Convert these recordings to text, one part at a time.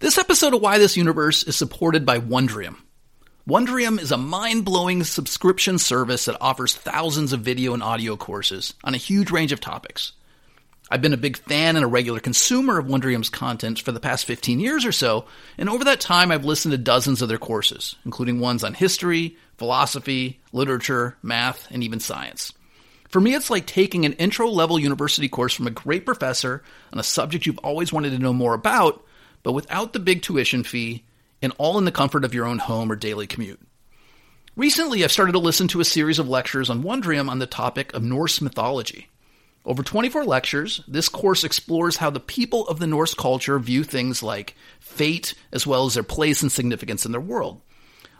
This episode of Why This Universe is supported by Wondrium. Wondrium is a mind blowing subscription service that offers thousands of video and audio courses on a huge range of topics. I've been a big fan and a regular consumer of Wondrium's content for the past 15 years or so, and over that time I've listened to dozens of their courses, including ones on history, philosophy, literature, math, and even science. For me, it's like taking an intro level university course from a great professor on a subject you've always wanted to know more about but without the big tuition fee and all in the comfort of your own home or daily commute. Recently, I've started to listen to a series of lectures on Wondrium on the topic of Norse mythology. Over 24 lectures, this course explores how the people of the Norse culture view things like fate as well as their place and significance in their world.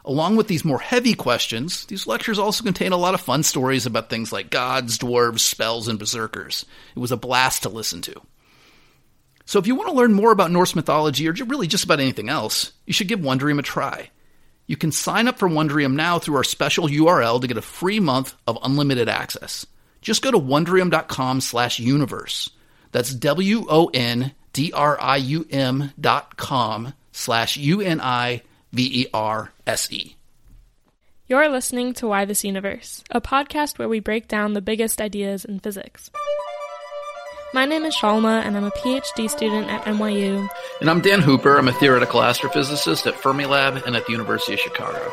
Along with these more heavy questions, these lectures also contain a lot of fun stories about things like gods, dwarves, spells, and berserkers. It was a blast to listen to. So if you want to learn more about Norse mythology or really just about anything else, you should give Wondrium a try. You can sign up for Wondrium now through our special URL to get a free month of unlimited access. Just go to wondrium.com slash universe. That's W O N D R I U M dot com slash U N I V E R S E. You're listening to Why This Universe, a podcast where we break down the biggest ideas in physics. My name is Shalma, and I'm a PhD student at NYU. And I'm Dan Hooper. I'm a theoretical astrophysicist at Fermilab and at the University of Chicago.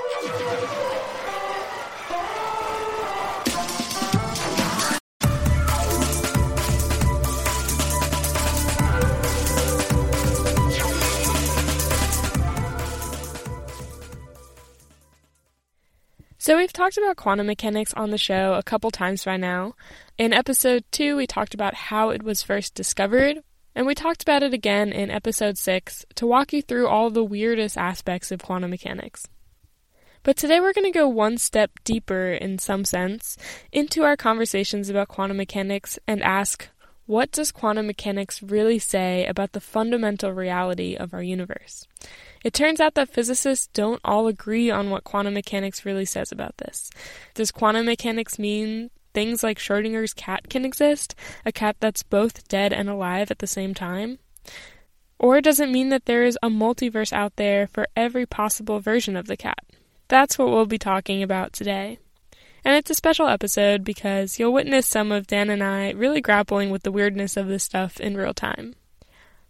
So, we've talked about quantum mechanics on the show a couple times by now. In episode 2, we talked about how it was first discovered, and we talked about it again in episode 6 to walk you through all the weirdest aspects of quantum mechanics. But today we're going to go one step deeper, in some sense, into our conversations about quantum mechanics and ask what does quantum mechanics really say about the fundamental reality of our universe? It turns out that physicists don't all agree on what quantum mechanics really says about this. Does quantum mechanics mean things like Schrodinger's cat can exist, a cat that's both dead and alive at the same time? Or does it mean that there is a multiverse out there for every possible version of the cat? That's what we'll be talking about today. And it's a special episode because you'll witness some of Dan and I really grappling with the weirdness of this stuff in real time.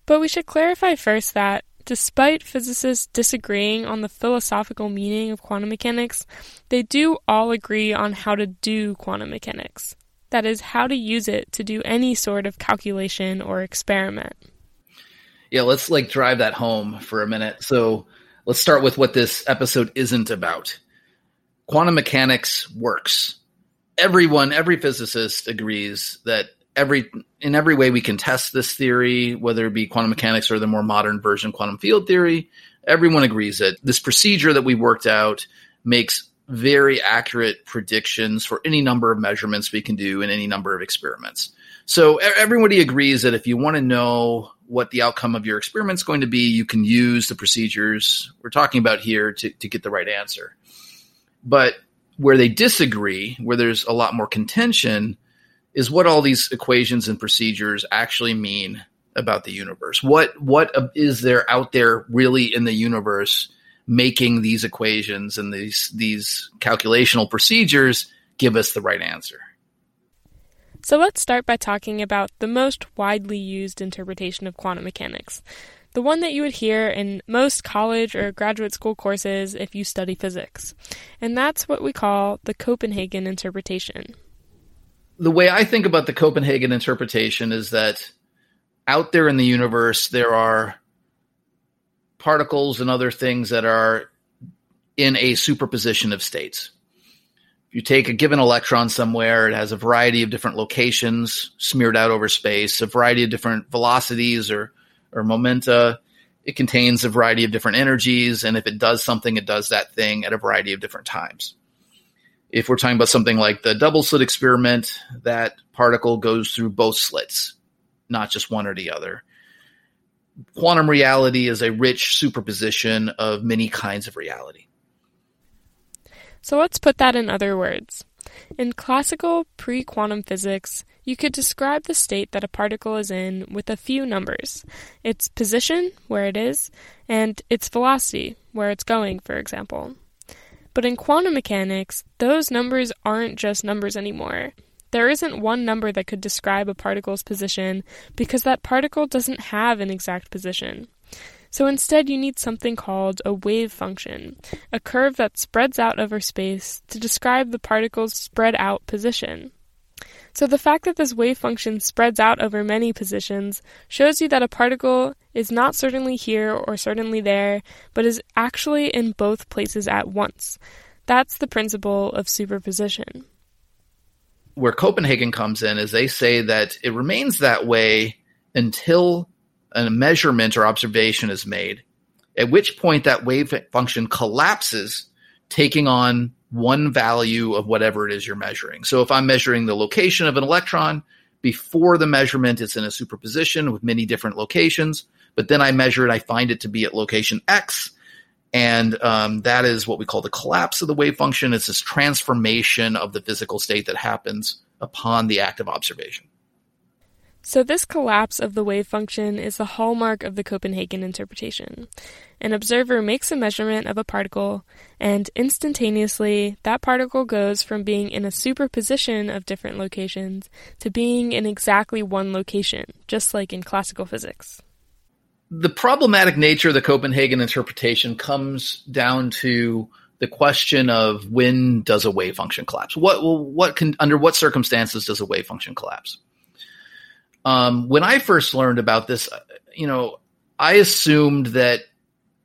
But we should clarify first that Despite physicists disagreeing on the philosophical meaning of quantum mechanics, they do all agree on how to do quantum mechanics. That is, how to use it to do any sort of calculation or experiment. Yeah, let's like drive that home for a minute. So let's start with what this episode isn't about. Quantum mechanics works. Everyone, every physicist agrees that every in every way we can test this theory, whether it be quantum mechanics or the more modern version quantum field theory. Everyone agrees that this procedure that we worked out makes very accurate predictions for any number of measurements we can do in any number of experiments. So everybody agrees that if you want to know what the outcome of your experiment is going to be, you can use the procedures we're talking about here to, to get the right answer. But where they disagree, where there's a lot more contention, is what all these equations and procedures actually mean about the universe. What what is there out there really in the universe making these equations and these these calculational procedures give us the right answer? So let's start by talking about the most widely used interpretation of quantum mechanics. The one that you would hear in most college or graduate school courses if you study physics. And that's what we call the Copenhagen interpretation the way I think about the Copenhagen interpretation is that out there in the universe, there are particles and other things that are in a superposition of states. You take a given electron somewhere, it has a variety of different locations smeared out over space, a variety of different velocities or, or momenta. It contains a variety of different energies. And if it does something, it does that thing at a variety of different times. If we're talking about something like the double slit experiment, that particle goes through both slits, not just one or the other. Quantum reality is a rich superposition of many kinds of reality. So let's put that in other words. In classical pre quantum physics, You could describe the state that a particle is in with a few numbers its position, where it is, and its velocity, where it's going, for example. But in quantum mechanics, those numbers aren't just numbers anymore. There isn't one number that could describe a particle's position because that particle doesn't have an exact position. So instead, you need something called a wave function, a curve that spreads out over space to describe the particle's spread out position. So the fact that this wave function spreads out over many positions shows you that a particle is not certainly here or certainly there, but is actually in both places at once. That's the principle of superposition. Where Copenhagen comes in is they say that it remains that way until a measurement or observation is made, at which point that wave function collapses, taking on one value of whatever it is you're measuring. So if I'm measuring the location of an electron, before the measurement, it's in a superposition with many different locations. But then I measure it, I find it to be at location X. And um, that is what we call the collapse of the wave function. It's this transformation of the physical state that happens upon the act of observation. So, this collapse of the wave function is the hallmark of the Copenhagen interpretation. An observer makes a measurement of a particle, and instantaneously, that particle goes from being in a superposition of different locations to being in exactly one location, just like in classical physics. The problematic nature of the Copenhagen interpretation comes down to the question of when does a wave function collapse? What, what can, under what circumstances does a wave function collapse? Um, when I first learned about this, you know, I assumed that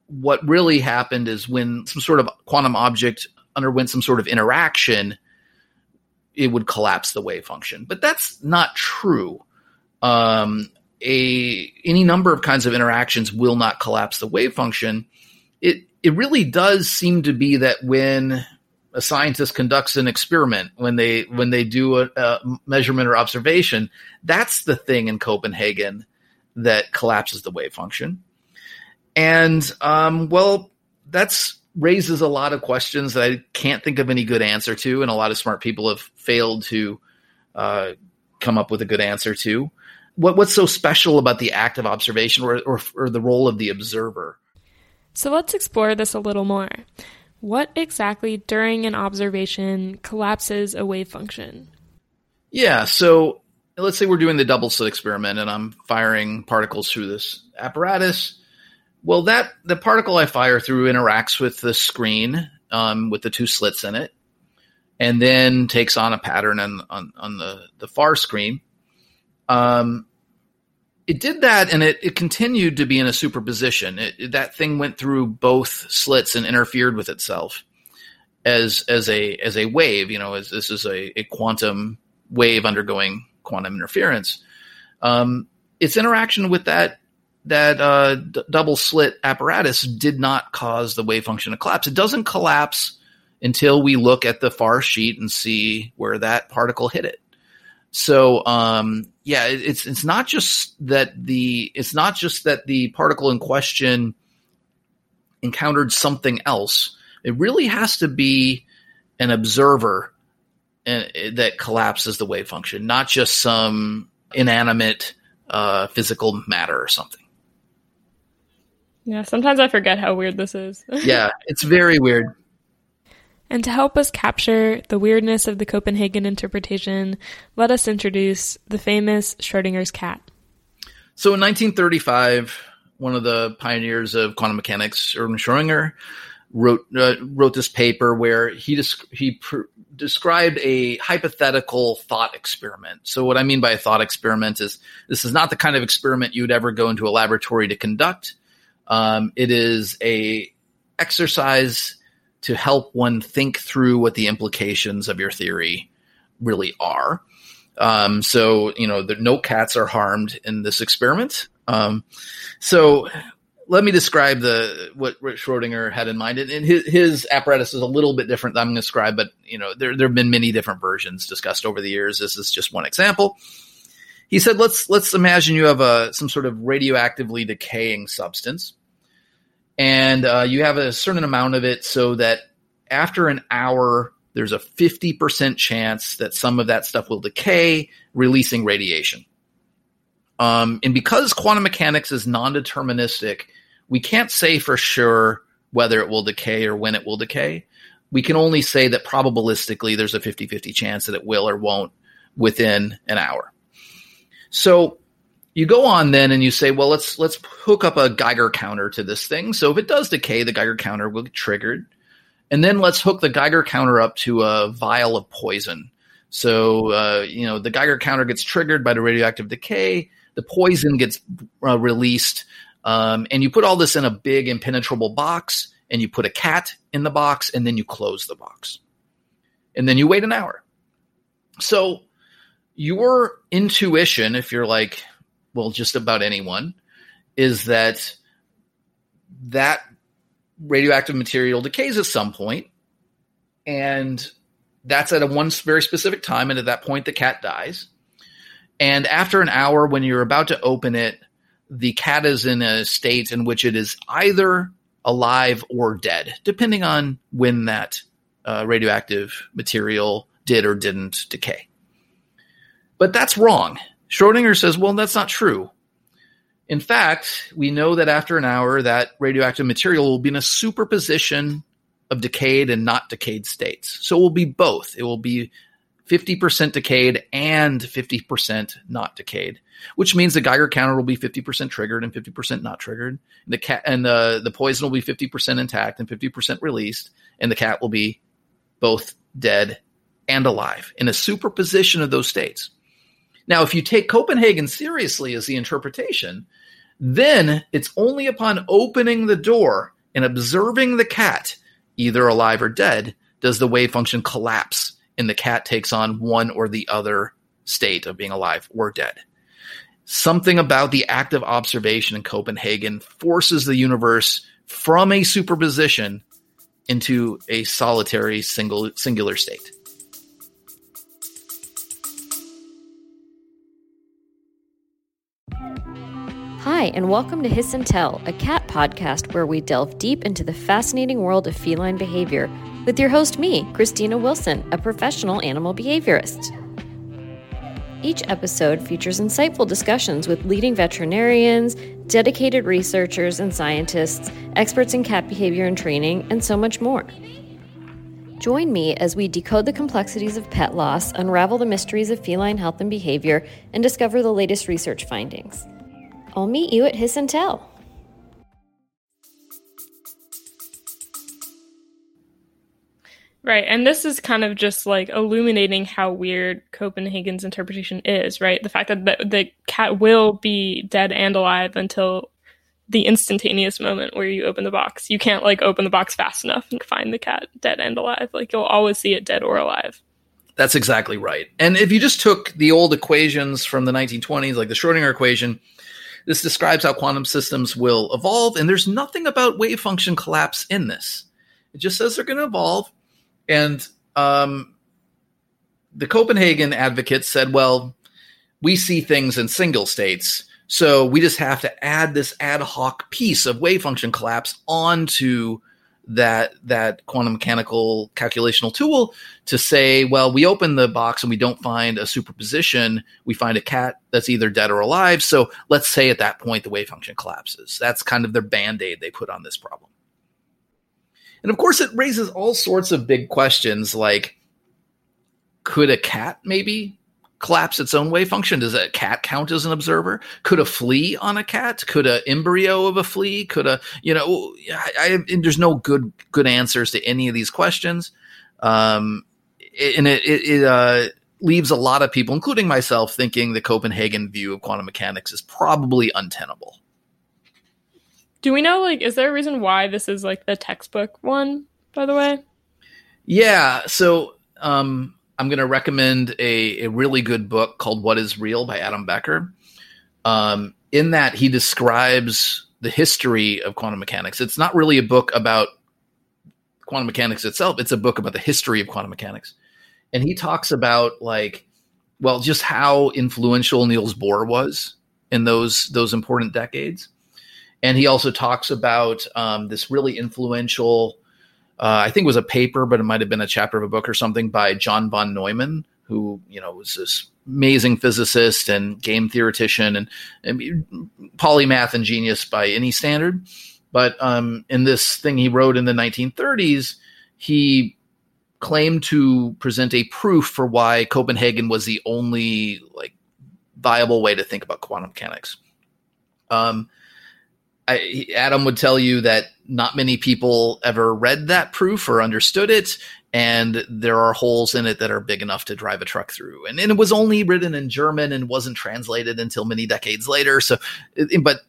what really happened is when some sort of quantum object underwent some sort of interaction, it would collapse the wave function. But that's not true. Um, a any number of kinds of interactions will not collapse the wave function. It it really does seem to be that when a scientist conducts an experiment when they when they do a, a, measurement or observation that's the thing in copenhagen that collapses the wave function. And um, well that's raises a lot of questions that i can't think of any good answer to and a lot of smart people have failed to uh, come up with a good answer to. What, what's so special about the act of observation or, or, or the role of the observer? So let's explore this a little more what exactly during an observation collapses a wave function? Yeah, so let's say we're doing the double slit experiment and I'm firing particles through this apparatus. Well, that the particle I fire through interacts with the screen um, with the two slits in it, and then takes on a pattern on on, on the the far screen. Um, it did that and it, it continued to be in a superposition. It, that thing went through both slits and interfered with itself as as a as a wave. You know, as this is a, a quantum wave undergoing quantum interference. Um, its interaction with that that uh, d- double slit apparatus did not cause the wave function to collapse. It doesn't collapse until we look at the far sheet and see where that particle hit it. So um, yeah, it's it's not just that the it's not just that the particle in question encountered something else. It really has to be an observer uh, that collapses the wave function, not just some inanimate uh, physical matter or something. Yeah, sometimes I forget how weird this is. yeah, it's very weird. And to help us capture the weirdness of the Copenhagen interpretation, let us introduce the famous Schrodinger's cat. So in 1935, one of the pioneers of quantum mechanics, Erwin Schrödinger, wrote uh, wrote this paper where he desc- he pr- described a hypothetical thought experiment. So what I mean by a thought experiment is this is not the kind of experiment you'd ever go into a laboratory to conduct. Um, it is a exercise to help one think through what the implications of your theory really are. Um, so, you know, the, no cats are harmed in this experiment. Um, so let me describe the what, what Schrodinger had in mind. And his, his, apparatus is a little bit different than I'm going to describe, but you know, there, there have been many different versions discussed over the years. This is just one example. He said, let's, let's imagine you have a, some sort of radioactively decaying substance and uh, you have a certain amount of it so that after an hour there's a 50% chance that some of that stuff will decay, releasing radiation. Um, and because quantum mechanics is non deterministic, we can't say for sure whether it will decay or when it will decay. We can only say that probabilistically there's a 50 50 chance that it will or won't within an hour. So you go on then and you say, well, let's let's hook up a Geiger counter to this thing. So if it does decay, the Geiger counter will get triggered. And then let's hook the Geiger counter up to a vial of poison. So uh, you know the Geiger counter gets triggered by the radioactive decay. The poison gets uh, released, um, and you put all this in a big impenetrable box, and you put a cat in the box, and then you close the box, and then you wait an hour. So your intuition, if you're like, well, just about anyone, is that that radioactive material decays at some point, and that's at a one very specific time, and at that point, the cat dies. And after an hour, when you're about to open it, the cat is in a state in which it is either alive or dead, depending on when that uh, radioactive material did or didn't decay. But that's wrong. Schrodinger says, well, that's not true. In fact, we know that after an hour, that radioactive material will be in a superposition of decayed and not decayed states. So it will be both. It will be 50% decayed and 50% not decayed, which means the Geiger counter will be 50% triggered and 50% not triggered. The cat and the, the poison will be 50% intact and 50% released, and the cat will be both dead and alive in a superposition of those states. Now, if you take Copenhagen seriously as the interpretation, then it's only upon opening the door and observing the cat, either alive or dead, does the wave function collapse and the cat takes on one or the other state of being alive or dead. Something about the act of observation in Copenhagen forces the universe from a superposition into a solitary single singular state. Hi, and welcome to Hiss and Tell, a cat podcast where we delve deep into the fascinating world of feline behavior with your host, me, Christina Wilson, a professional animal behaviorist. Each episode features insightful discussions with leading veterinarians, dedicated researchers and scientists, experts in cat behavior and training, and so much more. Join me as we decode the complexities of pet loss, unravel the mysteries of feline health and behavior, and discover the latest research findings. I'll meet you at Hiss and Tell. Right. And this is kind of just like illuminating how weird Copenhagen's interpretation is, right? The fact that the, the cat will be dead and alive until the instantaneous moment where you open the box. You can't like open the box fast enough and find the cat dead and alive. Like you'll always see it dead or alive. That's exactly right. And if you just took the old equations from the 1920s, like the Schrodinger equation, this describes how quantum systems will evolve, and there's nothing about wave function collapse in this. It just says they're going to evolve. And um, the Copenhagen advocates said, well, we see things in single states. So we just have to add this ad hoc piece of wave function collapse onto that that quantum mechanical calculational tool to say, well, we open the box and we don't find a superposition. We find a cat that's either dead or alive. So let's say at that point the wave function collapses. That's kind of their band aid they put on this problem. And of course, it raises all sorts of big questions like could a cat maybe collapse its own wave function? Does a cat count as an observer? Could a flea on a cat? Could a embryo of a flea? Could a you know? I, I there's no good good answers to any of these questions, um, and it it, it uh, leaves a lot of people, including myself, thinking the Copenhagen view of quantum mechanics is probably untenable. Do we know like is there a reason why this is like the textbook one? By the way. Yeah. So um, I'm going to recommend a, a really good book called What is Real by Adam Becker. Um, in that, he describes the history of quantum mechanics. It's not really a book about quantum mechanics itself, it's a book about the history of quantum mechanics. And he talks about, like, well, just how influential Niels Bohr was in those those important decades. And he also talks about um, this really influential Uh, I think it was a paper, but it might have been a chapter of a book or something by John von Neumann, who you know was this amazing physicist and game theoretician and, and polymath and genius by any standard. But um, in this thing he wrote in the 1930s, he claimed to present a proof for why Copenhagen was the only like viable way to think about quantum mechanics. Um, I, Adam would tell you that not many people ever read that proof or understood it, and there are holes in it that are big enough to drive a truck through. And, and it was only written in German and wasn't translated until many decades later. So, but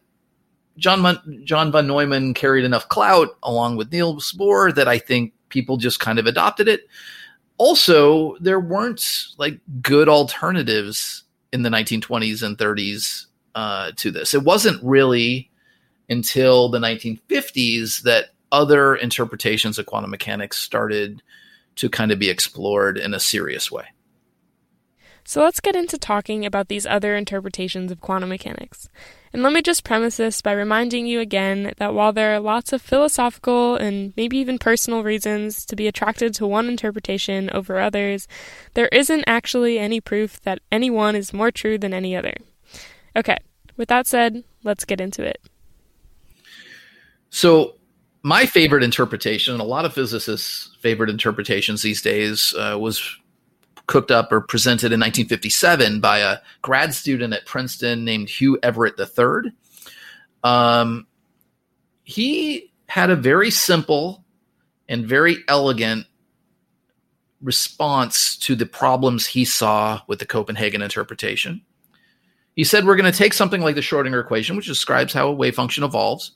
John John von Neumann carried enough clout along with Niels Bohr that I think people just kind of adopted it. Also, there weren't like good alternatives in the 1920s and 30s uh, to this. It wasn't really until the 1950s that other interpretations of quantum mechanics started to kind of be explored in a serious way. So let's get into talking about these other interpretations of quantum mechanics. And let me just premise this by reminding you again that while there are lots of philosophical and maybe even personal reasons to be attracted to one interpretation over others, there isn't actually any proof that any one is more true than any other. Okay, with that said, let's get into it. So, my favorite interpretation, and a lot of physicists' favorite interpretations these days, uh, was cooked up or presented in 1957 by a grad student at Princeton named Hugh Everett III. Um, he had a very simple and very elegant response to the problems he saw with the Copenhagen interpretation. He said, We're going to take something like the Schrodinger equation, which describes how a wave function evolves,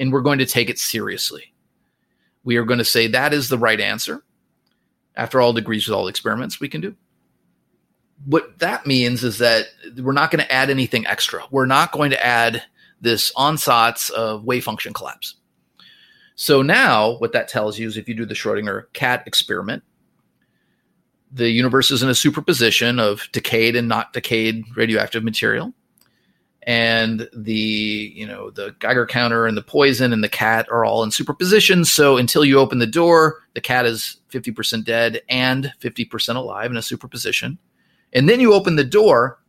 and we're going to take it seriously. We are going to say that is the right answer after all degrees with all experiments we can do. What that means is that we're not going to add anything extra. We're not going to add this ansatz of wave function collapse. So now what that tells you is if you do the Schrodinger cat experiment, the universe is in a superposition of decayed and not decayed radioactive material and the you know the Geiger counter and the poison and the cat are all in superposition. So until you open the door, the cat is 50% dead and 50% alive in a superposition. And then you open the door,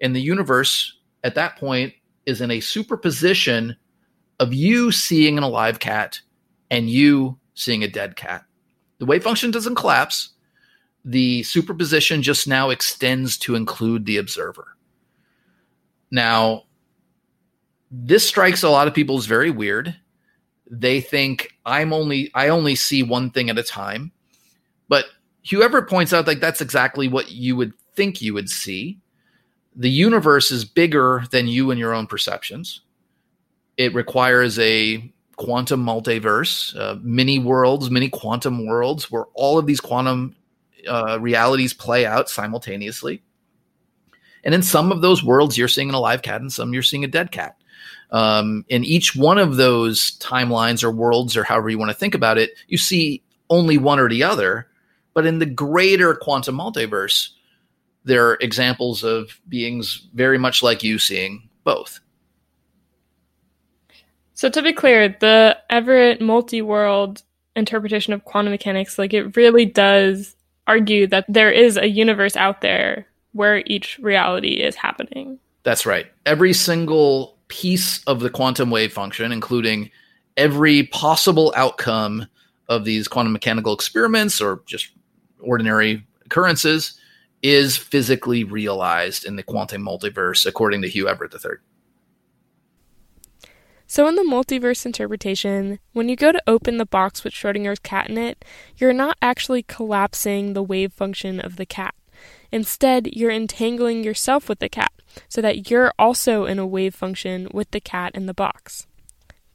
and the universe at that point is in a superposition of you seeing an alive cat and you seeing a dead cat. The wave function doesn't collapse. The superposition just now extends to include the observer. Now, this strikes a lot of people as very weird. They think I'm only I only see one thing at a time. But Everett points out like that's exactly what you would think you would see. The universe is bigger than you and your own perceptions. It requires a quantum multiverse, uh, many worlds, many quantum worlds, where all of these quantum uh, realities play out simultaneously. And in some of those worlds, you're seeing a live cat, and some you're seeing a dead cat. Um, in each one of those timelines or worlds, or however you want to think about it, you see only one or the other. But in the greater quantum multiverse, there are examples of beings very much like you seeing both. So to be clear, the Everett multi-world interpretation of quantum mechanics, like it really does argue that there is a universe out there where each reality is happening. That's right. Every single piece of the quantum wave function, including every possible outcome of these quantum mechanical experiments or just ordinary occurrences, is physically realized in the quantum multiverse, according to Hugh Everett III. So, in the multiverse interpretation, when you go to open the box with Schrodinger's cat in it, you're not actually collapsing the wave function of the cat. Instead, you're entangling yourself with the cat so that you're also in a wave function with the cat in the box.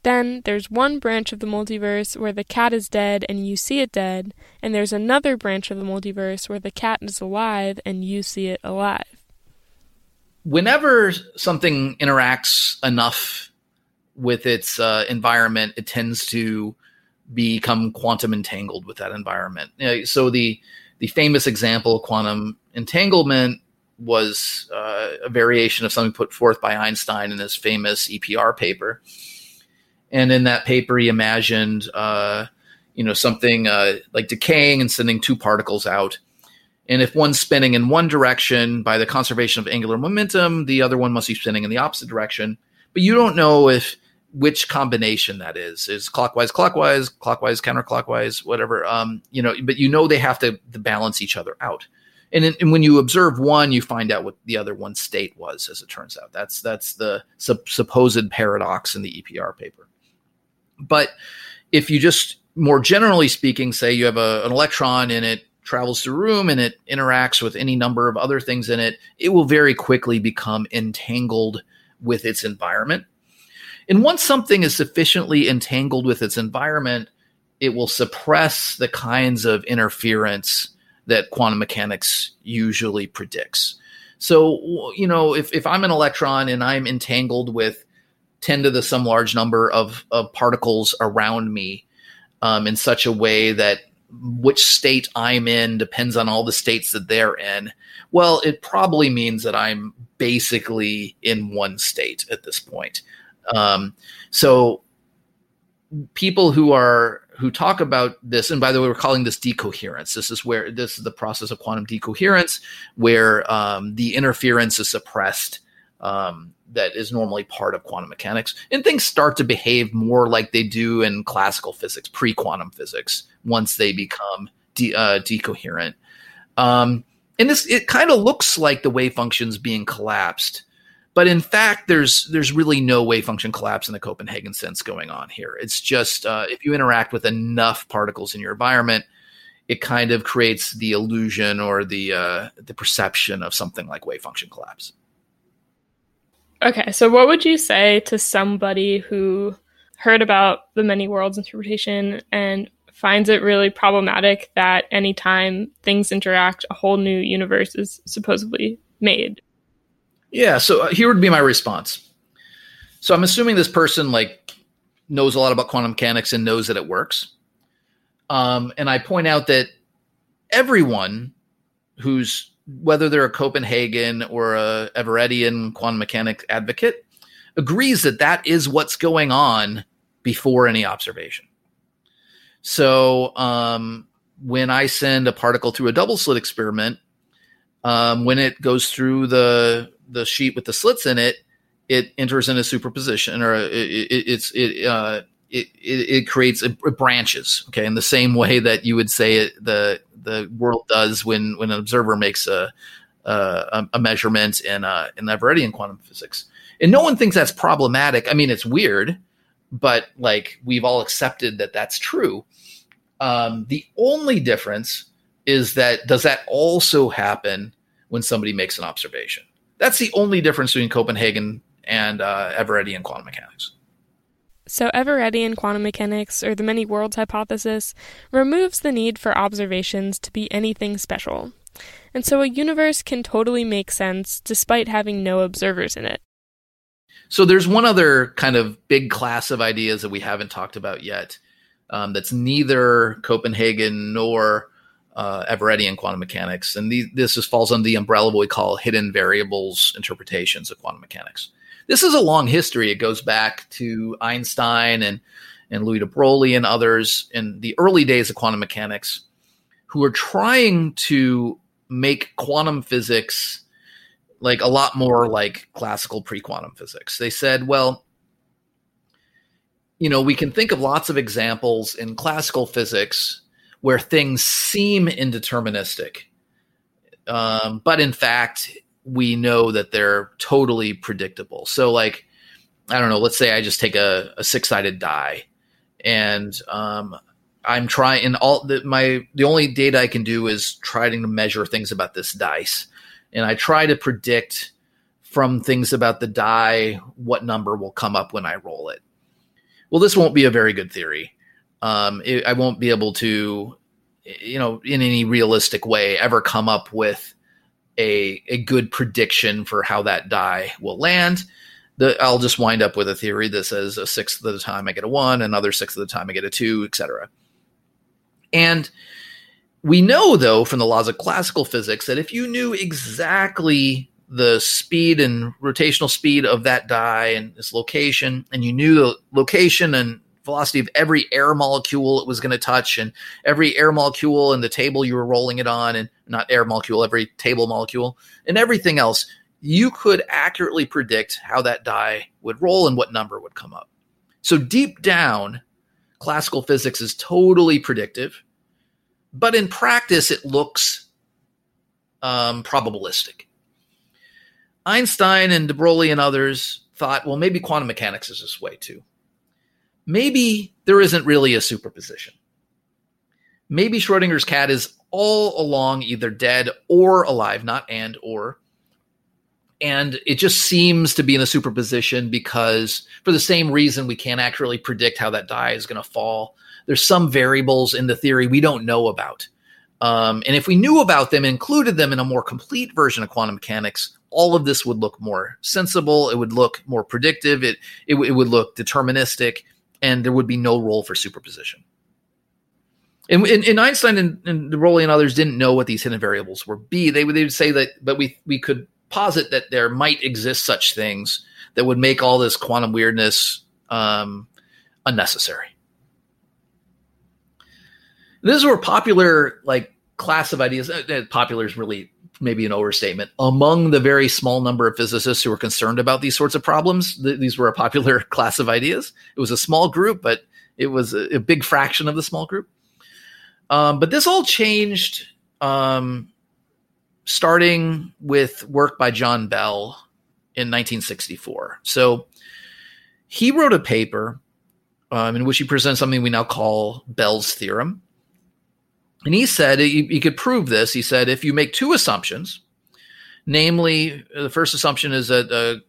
Then there's one branch of the multiverse where the cat is dead and you see it dead, and there's another branch of the multiverse where the cat is alive and you see it alive. Whenever something interacts enough with its uh, environment, it tends to become quantum entangled with that environment. So the the famous example quantum entanglement was uh, a variation of something put forth by Einstein in his famous EPR paper. And in that paper, he imagined, uh, you know something uh, like decaying and sending two particles out. And if one's spinning in one direction by the conservation of angular momentum, the other one must be spinning in the opposite direction. But you don't know if which combination that is is clockwise clockwise clockwise counterclockwise whatever um you know but you know they have to, to balance each other out and, and when you observe one you find out what the other one's state was as it turns out. That's that's the sup- supposed paradox in the epr paper. But if you just more generally speaking say you have a, an electron and it travels through room and it interacts with any number of other things in it it will very quickly become entangled with its environment. And once something is sufficiently entangled with its environment, it will suppress the kinds of interference that quantum mechanics usually predicts. So, you know, if, if I'm an electron and I'm entangled with 10 to the some large number of, of particles around me um, in such a way that which state I'm in depends on all the states that they're in, well, it probably means that I'm basically in one state at this point. Um, so people who are who talk about this, and by the way, we're calling this decoherence. This is where this is the process of quantum decoherence, where um, the interference is suppressed. Um, that is normally part of quantum mechanics, and things start to behave more like they do in classical physics, pre-quantum physics, once they become de- uh, decoherent. Um, and this it kind of looks like the wave functions being collapsed but in fact, there's there's really no wave function collapse in the Copenhagen sense going on here. It's just uh, if you interact with enough particles in your environment, it kind of creates the illusion or the uh, the perception of something like wave function collapse. Okay, so what would you say to somebody who heard about the many worlds interpretation and finds it really problematic that anytime things interact, a whole new universe is supposedly made? Yeah. So uh, here would be my response. So I'm assuming this person like knows a lot about quantum mechanics and knows that it works. Um, and I point out that everyone who's whether they're a Copenhagen or a Everettian quantum mechanics advocate agrees that that is what's going on before any observation. So um, when I send a particle through a double slit experiment, um, when it goes through the the sheet with the slits in it, it enters in a superposition or it, it, it's it, uh, it, it, creates it branches. Okay, in the same way that you would say it, the the world does when when an observer makes a a, a measurement in uh, in quantum physics. And no one thinks that's problematic. I mean, it's weird, but like we've all accepted that that's true. Um, the only difference is that does that also happen when somebody makes an observation? That's the only difference between Copenhagen and uh, Everettian quantum mechanics. So, Everettian quantum mechanics, or the many worlds hypothesis, removes the need for observations to be anything special. And so, a universe can totally make sense despite having no observers in it. So, there's one other kind of big class of ideas that we haven't talked about yet um, that's neither Copenhagen nor uh, Everettian quantum mechanics, and the, this just falls under the umbrella of what we call hidden variables interpretations of quantum mechanics. This is a long history. It goes back to Einstein and and Louis de Broglie and others in the early days of quantum mechanics, who were trying to make quantum physics like a lot more like classical pre-quantum physics. They said, well, you know, we can think of lots of examples in classical physics where things seem indeterministic. Um, but in fact, we know that they're totally predictable. So, like, I don't know, let's say I just take a, a six sided die and um, I'm trying and all the, my the only data I can do is trying to measure things about this dice, and I try to predict from things about the die what number will come up when I roll it. Well, this won't be a very good theory um, it, I won't be able to, you know, in any realistic way, ever come up with a a good prediction for how that die will land. The, I'll just wind up with a theory that says a sixth of the time I get a one, another sixth of the time I get a two, etc. And we know, though, from the laws of classical physics, that if you knew exactly the speed and rotational speed of that die and its location, and you knew the location and velocity of every air molecule it was going to touch and every air molecule in the table you were rolling it on and not air molecule every table molecule and everything else. You could accurately predict how that die would roll and what number would come up. So deep down classical physics is totally predictive but in practice it looks um, probabilistic. Einstein and de broglie and others thought, well, maybe quantum mechanics is this way too. Maybe there isn't really a superposition. Maybe Schrodinger's cat is all along either dead or alive, not and or. And it just seems to be in a superposition because, for the same reason, we can't accurately predict how that die is going to fall. There's some variables in the theory we don't know about. Um, and if we knew about them, included them in a more complete version of quantum mechanics, all of this would look more sensible. It would look more predictive. It, it, it would look deterministic, and there would be no role for superposition. And, and, and Einstein and, and Broglie and others didn't know what these hidden variables were. B, they would, they would say that, but we we could posit that there might exist such things that would make all this quantum weirdness um, unnecessary. This is where popular like class of ideas. Uh, uh, popular is really maybe an overstatement. Among the very small number of physicists who were concerned about these sorts of problems th- these were a popular class of ideas. It was a small group but it was a, a big fraction of the small group. Um, but this all changed um, starting with work by john bell in 1964 so he wrote a paper um, in which he presents something we now call bell's theorem and he said he, he could prove this. He said if you make two assumptions, namely, the first assumption is that uh,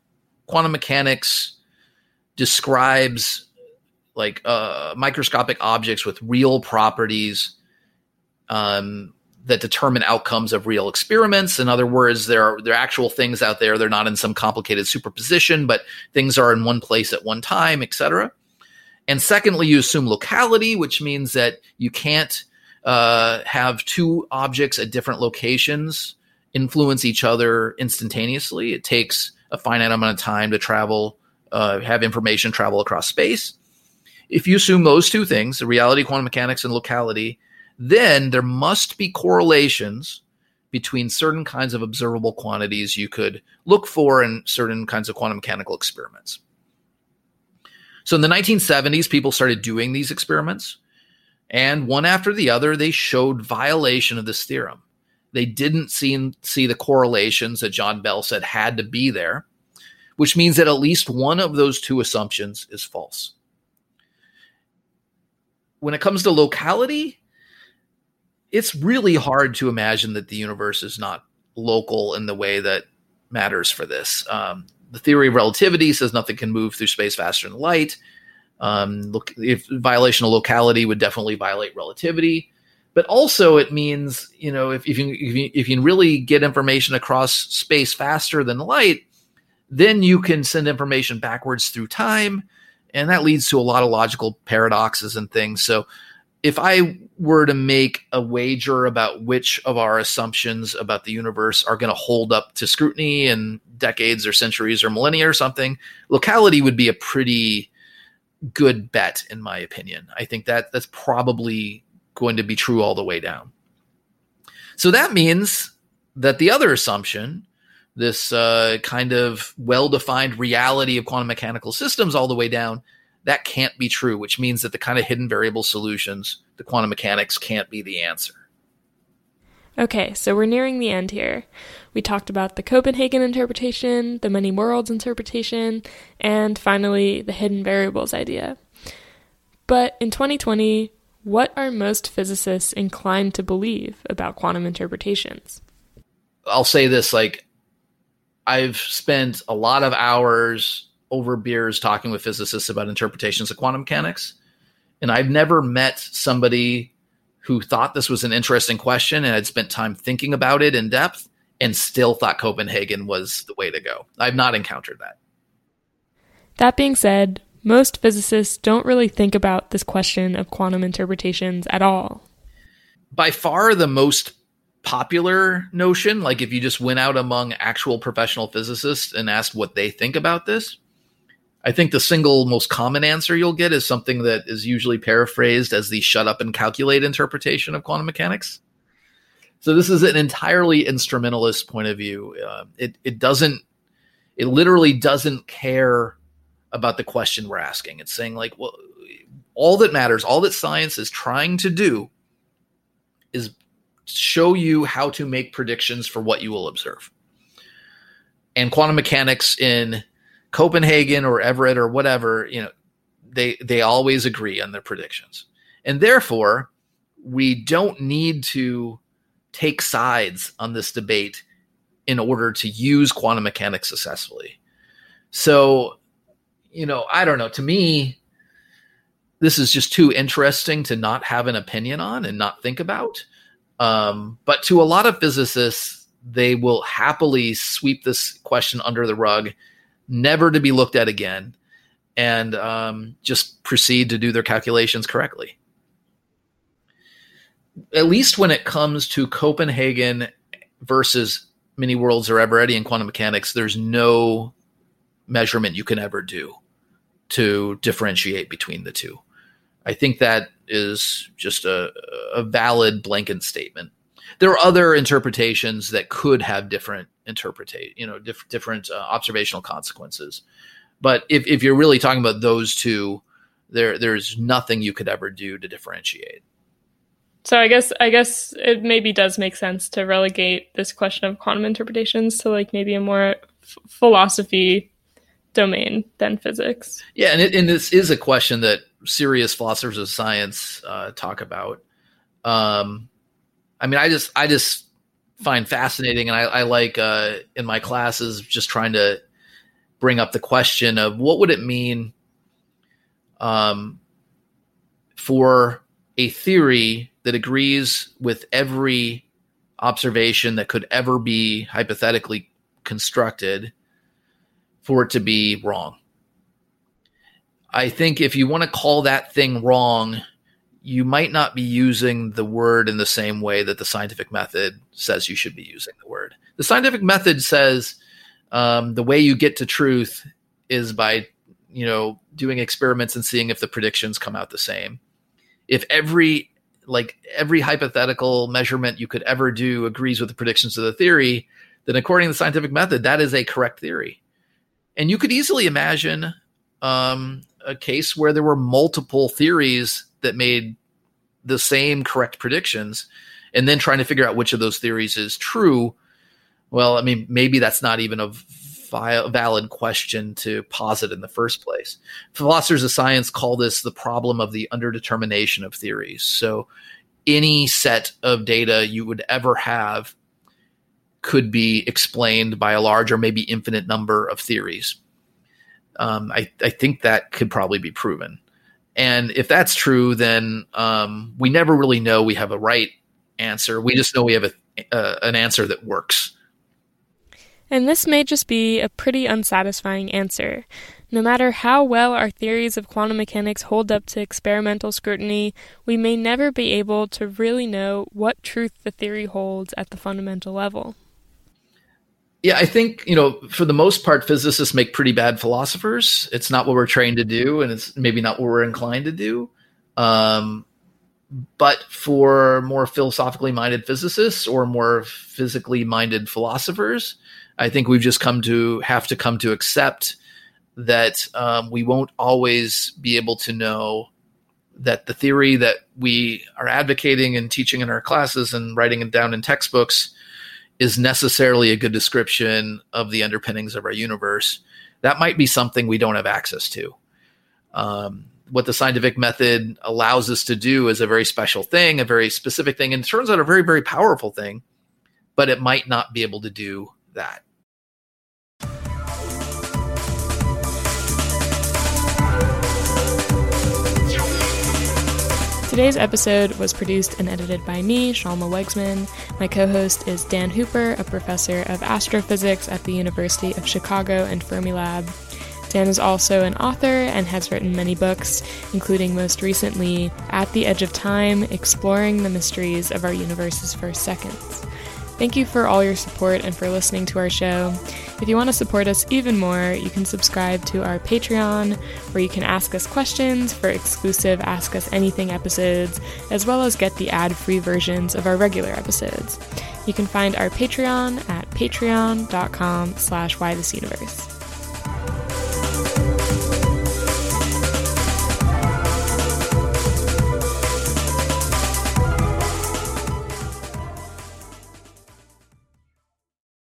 quantum mechanics describes like uh, microscopic objects with real properties um, that determine outcomes of real experiments. In other words, there are there are actual things out there. They're not in some complicated superposition, but things are in one place at one time, etc. And secondly, you assume locality, which means that you can't uh, have two objects at different locations influence each other instantaneously. It takes a finite amount of time to travel, uh, have information travel across space. If you assume those two things, the reality, quantum mechanics, and locality, then there must be correlations between certain kinds of observable quantities you could look for in certain kinds of quantum mechanical experiments. So in the 1970s, people started doing these experiments. And one after the other, they showed violation of this theorem. They didn't see, see the correlations that John Bell said had to be there, which means that at least one of those two assumptions is false. When it comes to locality, it's really hard to imagine that the universe is not local in the way that matters for this. Um, the theory of relativity says nothing can move through space faster than light. Um, look, if violation of locality would definitely violate relativity, but also it means you know if, if you if you if you really get information across space faster than light, then you can send information backwards through time, and that leads to a lot of logical paradoxes and things. So if I were to make a wager about which of our assumptions about the universe are going to hold up to scrutiny in decades or centuries or millennia or something, locality would be a pretty good bet in my opinion. I think that that's probably going to be true all the way down. So that means that the other assumption, this uh, kind of well-defined reality of quantum mechanical systems all the way down, that can't be true, which means that the kind of hidden variable solutions, the quantum mechanics can't be the answer. Okay, so we're nearing the end here. We talked about the Copenhagen interpretation, the many worlds interpretation, and finally the hidden variables idea. But in 2020, what are most physicists inclined to believe about quantum interpretations? I'll say this like, I've spent a lot of hours over beers talking with physicists about interpretations of quantum mechanics. And I've never met somebody who thought this was an interesting question and had spent time thinking about it in depth and still thought Copenhagen was the way to go. I've not encountered that. That being said, most physicists don't really think about this question of quantum interpretations at all. By far, the most popular notion, like if you just went out among actual professional physicists and asked what they think about this, I think the single most common answer you'll get is something that is usually paraphrased as the shut up and calculate interpretation of quantum mechanics. So this is an entirely instrumentalist point of view. Uh, it it doesn't it literally doesn't care about the question we're asking. It's saying like, well, all that matters, all that science is trying to do is show you how to make predictions for what you will observe. And quantum mechanics in Copenhagen or Everett or whatever, you know, they they always agree on their predictions. And therefore, we don't need to take sides on this debate in order to use quantum mechanics successfully. So, you know, I don't know. To me, this is just too interesting to not have an opinion on and not think about. Um, but to a lot of physicists, they will happily sweep this question under the rug, never to be looked at again, and um, just proceed to do their calculations correctly. At least when it comes to Copenhagen versus many worlds or Everettian quantum mechanics, there's no measurement you can ever do to differentiate between the two. I think that is just a, a valid blanket statement. There are other interpretations that could have different interpretate, you know, diff- different uh, observational consequences. But if, if you're really talking about those two, there there's nothing you could ever do to differentiate. So I guess I guess it maybe does make sense to relegate this question of quantum interpretations to like maybe a more f- philosophy domain than physics. Yeah, and, it, and this is a question that serious philosophers of science uh, talk about. Um, I mean, I just I just find fascinating, and I, I like uh, in my classes just trying to bring up the question of what would it mean um, for a theory that agrees with every observation that could ever be hypothetically constructed for it to be wrong. I think if you want to call that thing wrong, you might not be using the word in the same way that the scientific method says you should be using the word. The scientific method says um, the way you get to truth is by you know doing experiments and seeing if the predictions come out the same. If every like every hypothetical measurement you could ever do agrees with the predictions of the theory, then according to the scientific method, that is a correct theory. And you could easily imagine um, a case where there were multiple theories that made the same correct predictions, and then trying to figure out which of those theories is true. Well, I mean, maybe that's not even a valid question to posit in the first place. Philosophers of science call this the problem of the underdetermination of theories. So, any set of data you would ever have could be explained by a large or maybe infinite number of theories. Um, I, I think that could probably be proven. And if that's true, then um, we never really know we have a right answer. We just know we have a, uh, an answer that works. And this may just be a pretty unsatisfying answer. No matter how well our theories of quantum mechanics hold up to experimental scrutiny, we may never be able to really know what truth the theory holds at the fundamental level. Yeah, I think, you know, for the most part, physicists make pretty bad philosophers. It's not what we're trained to do, and it's maybe not what we're inclined to do. Um, but for more philosophically minded physicists or more physically minded philosophers, I think we've just come to have to come to accept that um, we won't always be able to know that the theory that we are advocating and teaching in our classes and writing it down in textbooks is necessarily a good description of the underpinnings of our universe. That might be something we don't have access to. Um, what the scientific method allows us to do is a very special thing, a very specific thing, and it turns out a very, very powerful thing, but it might not be able to do that. Today's episode was produced and edited by me, Shalma Wegsman. My co host is Dan Hooper, a professor of astrophysics at the University of Chicago and Fermilab. Dan is also an author and has written many books, including most recently At the Edge of Time Exploring the Mysteries of Our Universe's First Seconds. Thank you for all your support and for listening to our show. If you want to support us even more, you can subscribe to our Patreon, where you can ask us questions for exclusive Ask Us Anything episodes, as well as get the ad-free versions of our regular episodes. You can find our Patreon at patreon.com slash whythisuniverse.